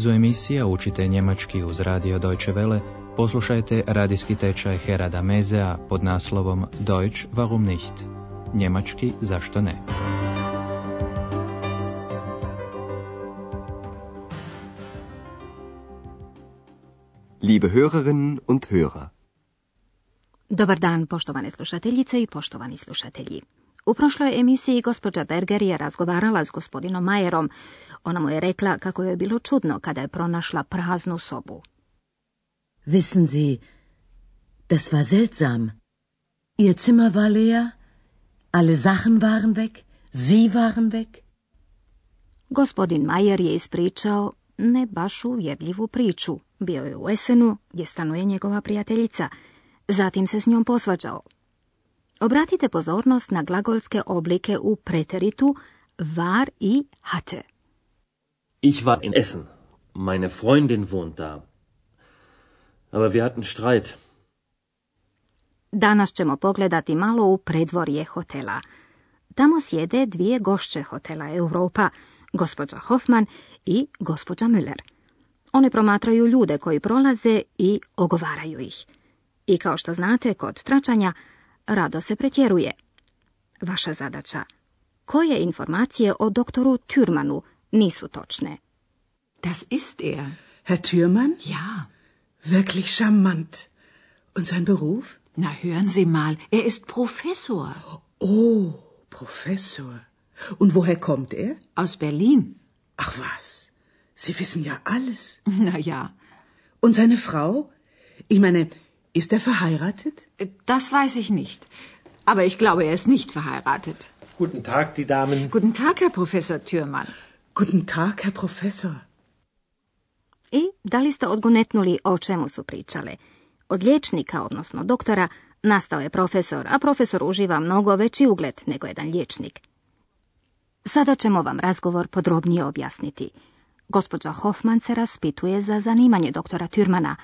nizu emisija učite njemački uz radio Deutsche Welle, poslušajte radijski tečaj Herada Mezea pod naslovom Deutsch warum nicht? Njemački zašto ne? Liebe Hörerinnen und Hörer. Dobar dan, poštovane slušateljice i poštovani slušatelji. U prošloj emisiji gospođa Berger je razgovarala s gospodinom Majerom. Ona mu je rekla kako je bilo čudno kada je pronašla praznu sobu. Wissen Sie, das war seltsam. Ihr Zimmer war leer, alle Sachen waren weg, Sie waren weg. Gospodin Majer je ispričao ne baš uvjerljivu priču. Bio je u Esenu, gdje stanuje njegova prijateljica. Zatim se s njom posvađao. Obratite pozornost na glagolske oblike u preteritu war i hatte. Ich war in Essen. Meine Freundin wohnt da. Aber wir hatten Streit. Danas ćemo pogledati malo u predvorje hotela. Tamo sjede dvije gošće hotela Europa, gospođa Hoffman i gospođa Müller. One promatraju ljude koji prolaze i ogovaraju ih. I kao što znate, kod tračanja rado se pretjeruje. Vaša zadaća. Koje informacije o doktoru Türmanu nisu točne? Das ist er. Herr Thürmann? Ja. Wirklich charmant. Und sein Beruf? Na, hören Sie mal, er ist Professor. Oh, Professor. Und woher kommt er? Aus Berlin. Ach was, Sie wissen ja alles. Na ja. Und seine Frau? Ich meine, ist er verheiratet? Das weiß ich nicht. Aber ich glaube, er ist nicht verheiratet. Guten Tag, die Damen. Guten Tag, Herr Professor Thürmann. Guten Tag, Herr Professor. I da li ste odgonetnuli o čemu su pričale? Od liječnika, odnosno doktora, nastao je profesor, a profesor uživa mnogo veći ugled nego jedan liječnik. Sada ćemo vam razgovor podrobnije objasniti. Gospođa Hoffman se raspituje za zanimanje doktora Türmana,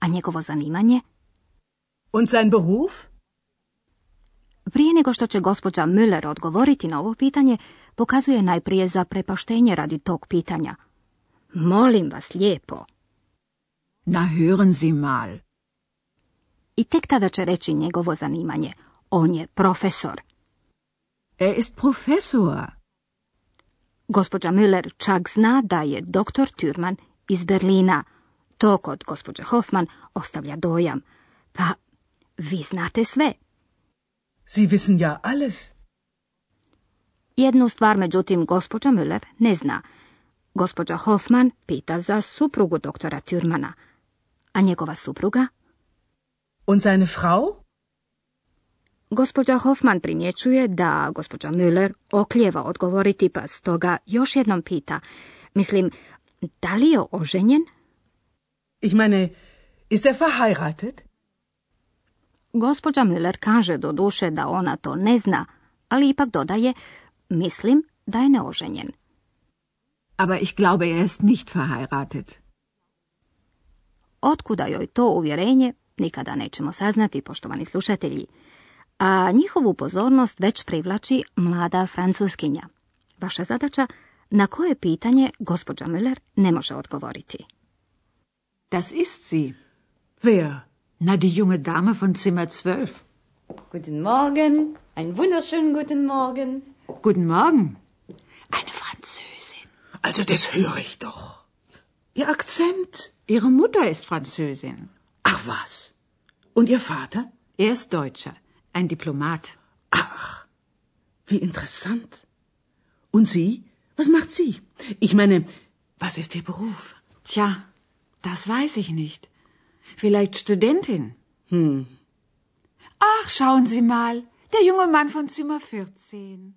a njegovo zanimanje? Und sein Beruf? Prije nego što će gospođa Müller odgovoriti na ovo pitanje, pokazuje najprije za prepaštenje radi tog pitanja. Molim vas lijepo. Na, hören Sie mal. I tek tada će reći njegovo zanimanje. On je profesor. Er ist Professor. Gospođa Müller čak zna da je doktor Türman iz Berlina. To kod gospođe Hoffman ostavlja dojam. Pa, vi znate sve. Sie wissen ja alles. Jednu stvar, međutim, gospođa Müller ne zna. Gospođa Hoffman pita za suprugu doktora Türmana. A njegova supruga? Und seine Frau? Gospođa Hoffman primjećuje da gospođa Müller oklijeva odgovoriti, pa stoga još jednom pita. Mislim, da li je oženjen? Ich meine, ist er verheiratet? Gospođa Müller kaže do duše da ona to ne zna, ali ipak dodaje, mislim da je neoženjen. Aber ich glaube, er ist nicht verheiratet. Otkuda joj to uvjerenje, nikada nećemo saznati, poštovani slušatelji. A njihovu pozornost već privlači mlada francuskinja. Vaša zadaća na koje pitanje gospođa Müller ne može odgovoriti. Das ist sie. Wer? Na, die junge Dame von Zimmer 12. Guten Morgen, einen wunderschönen guten Morgen. Guten Morgen. Eine Französin. Also das höre ich doch. Ihr Akzent? Ihre Mutter ist Französin. Ach was. Und Ihr Vater? Er ist Deutscher, ein Diplomat. Ach, wie interessant. Und Sie? Was macht sie? Ich meine, was ist Ihr Beruf? Tja, das weiß ich nicht. Vielleicht Studentin. Hm. Ach, schauen Sie mal, der junge Mann von Zimmer 14.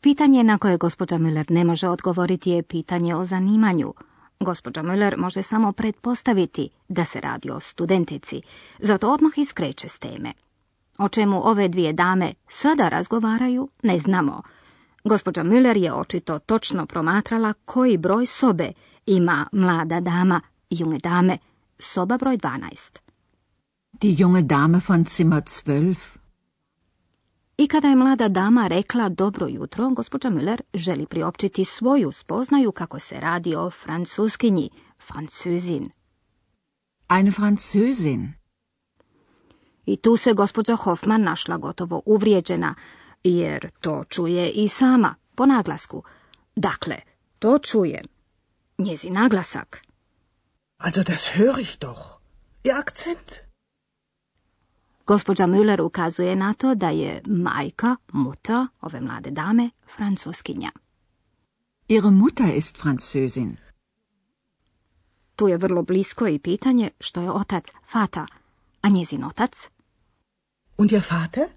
Pitanje na koje gospođa Müller ne može odgovoriti je pitanje o zanimanju. Gospođa Müller može samo pretpostaviti da se radi o studentici, zato odmah iskreće s teme. O čemu ove dvije dame sada razgovaraju, ne znamo. Gospođa Müller je očito točno promatrala koji broj sobe ima mlada dama, junge dame, soba broj 12. Die junge Dame von Zimmer 12. I kada je mlada dama rekla dobro jutro, gospođa Müller želi priopćiti svoju spoznaju kako se radi o francuskinji, francuzin. Eine Französin. I tu se gospođa Hoffman našla gotovo uvrijeđena, jer to čuje i sama, po naglasku. Dakle, to čuje. Njezi naglasak. Also das höre ich doch. Ihr Akzent. Gospođa Müller ukazuje na to da je majka, muta, ove mlade dame, francuskinja. Ihre Mutter ist Französin. Tu je vrlo blisko i pitanje što je otac, fata, a njezin otac? Und Ihr Vater?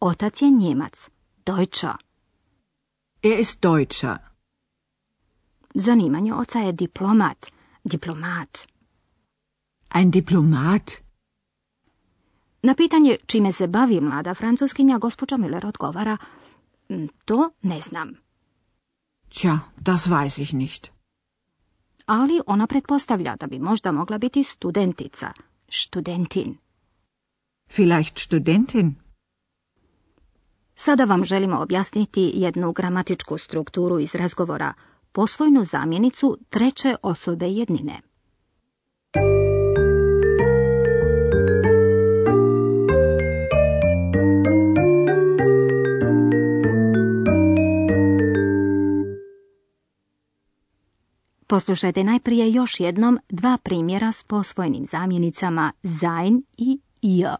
Otac je Njemac, Deutscher. Er ist Deutscher. Zanimanje oca je diplomat, diplomat. Ein Diplomat. Na pitanje čime se bavi mlada francuskinja, gospođa Miller odgovara, "Mm, to ne znam. Tja, das weiß ich nicht. Ali ona pretpostavlja da bi možda mogla biti studentica, studentin. Vielleicht Studentin. Sada vam želimo objasniti jednu gramatičku strukturu iz razgovora, posvojnu zamjenicu treće osobe jednine. Poslušajte najprije još jednom dva primjera s posvojenim zamjenicama sein i ihr.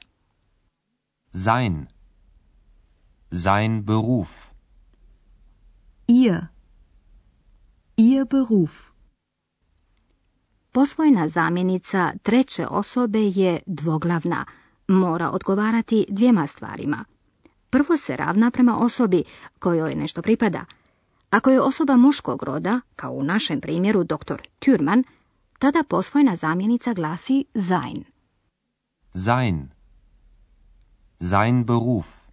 Sein. Sein Beruf. Ihr. Ihr Beruf. Posvojna zamjenica treće osobe je dvoglavna, mora odgovarati dvijema stvarima. Prvo se ravna prema osobi kojoj nešto pripada. Ako je osoba muškog roda, kao u našem primjeru dr. Türman, tada posvojna zamjenica glasi sein. Sein. Sein Beruf.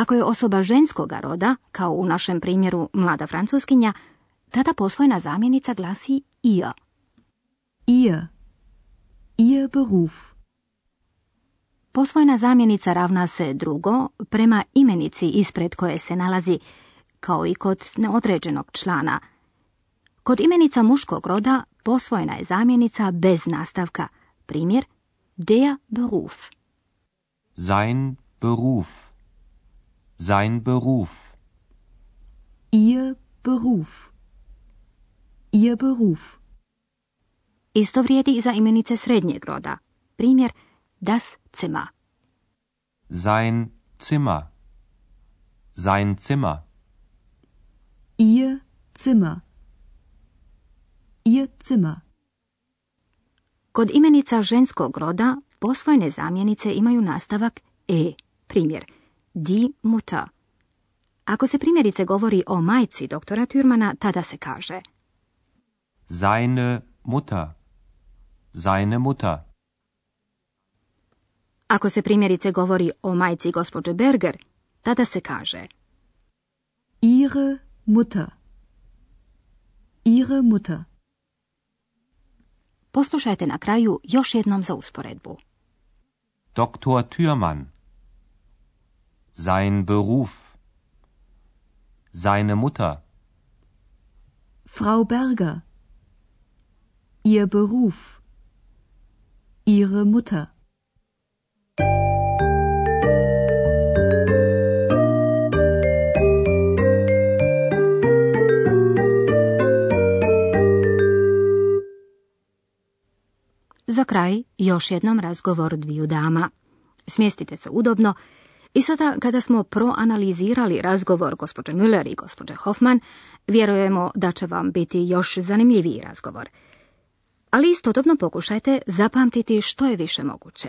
Ako je osoba ženskoga roda, kao u našem primjeru mlada francuskinja, tada posvojna zamjenica glasi ihr. Ihr. Ihr Beruf. Posvojna zamjenica ravna se drugo prema imenici ispred koje se nalazi, kao i kod neodređenog člana. Kod imenica muškog roda posvojena je zamjenica bez nastavka. Primjer, der Beruf. Sein Beruf. Sein Beruf. Ihr Beruf. Ihr Beruf. Isto vrijedi i za imenice srednjeg roda. Primjer, das Zimmer. Sein Zimmer. Sein Zimmer. Ihr Zimmer. Ihr Zimmer. Kod imenica ženskog roda posvojne zamjenice imaju nastavak e. Primjer, die Mutter. Ako se primjerice govori o majci doktora Türmana, tada se kaže Seine Mutter. Seine Mutter. Ako se primjerice govori o majci gospođe Berger, tada se kaže Ihre Mutter. Ihre Mutter. Poslušajte na kraju još jednom za usporedbu. Dr. Thürmann. Sein Beruf. Seine Mutter. Frau Berger. Ihr Beruf. Ihre Mutter. Za kraj još jednom razgovor dviju dama. Smjestite se udobno i sada kada smo proanalizirali razgovor gospođe Müller i gospođe Hoffman, vjerujemo da će vam biti još zanimljiviji razgovor. Ali istodobno pokušajte zapamtiti što je više moguće.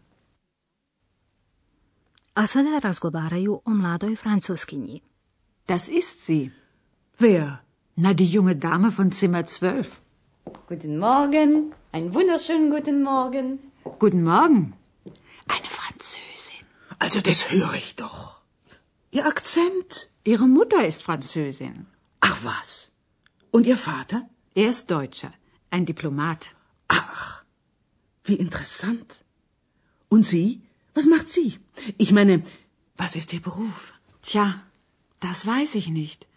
A sada razgovaraju o mladoj francuskinji. Das ist sie. Wer? Na, die junge Dame von Zimmer 12. Guten Morgen. Einen wunderschönen guten Morgen. Guten Morgen. Eine Französin. Also das höre ich doch. Ihr Akzent. Ihre Mutter ist Französin. Ach was. Und Ihr Vater? Er ist Deutscher. Ein Diplomat. Ach, wie interessant. Und Sie? Was macht sie? Ich meine, was ist Ihr Beruf? Tja, das weiß ich nicht.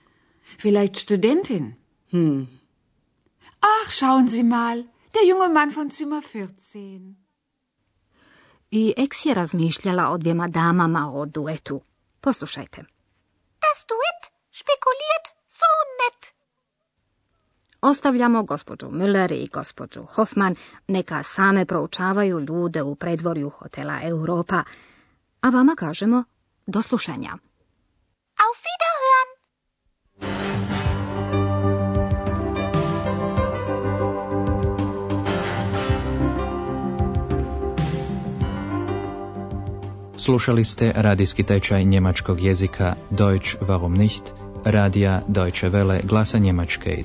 Vielleicht Studentin. Hm. Ach, schauen Sie mal, der junge Mann von Zimmer 14. I Eks je razmišljala o dvijema damama o duetu. Poslušajte. Das Duett spekuliert so nett. Ostavljamo gospođu Müller i gospođu Hoffman neka same proučavaju ljude u predvorju hotela Europa, a vama kažemo do slušanja. Auf Wiederhören! Slušali ste radijski tečaj njemačkog jezika Deutsch warum nicht, radija Deutsche Welle glasa Njemačke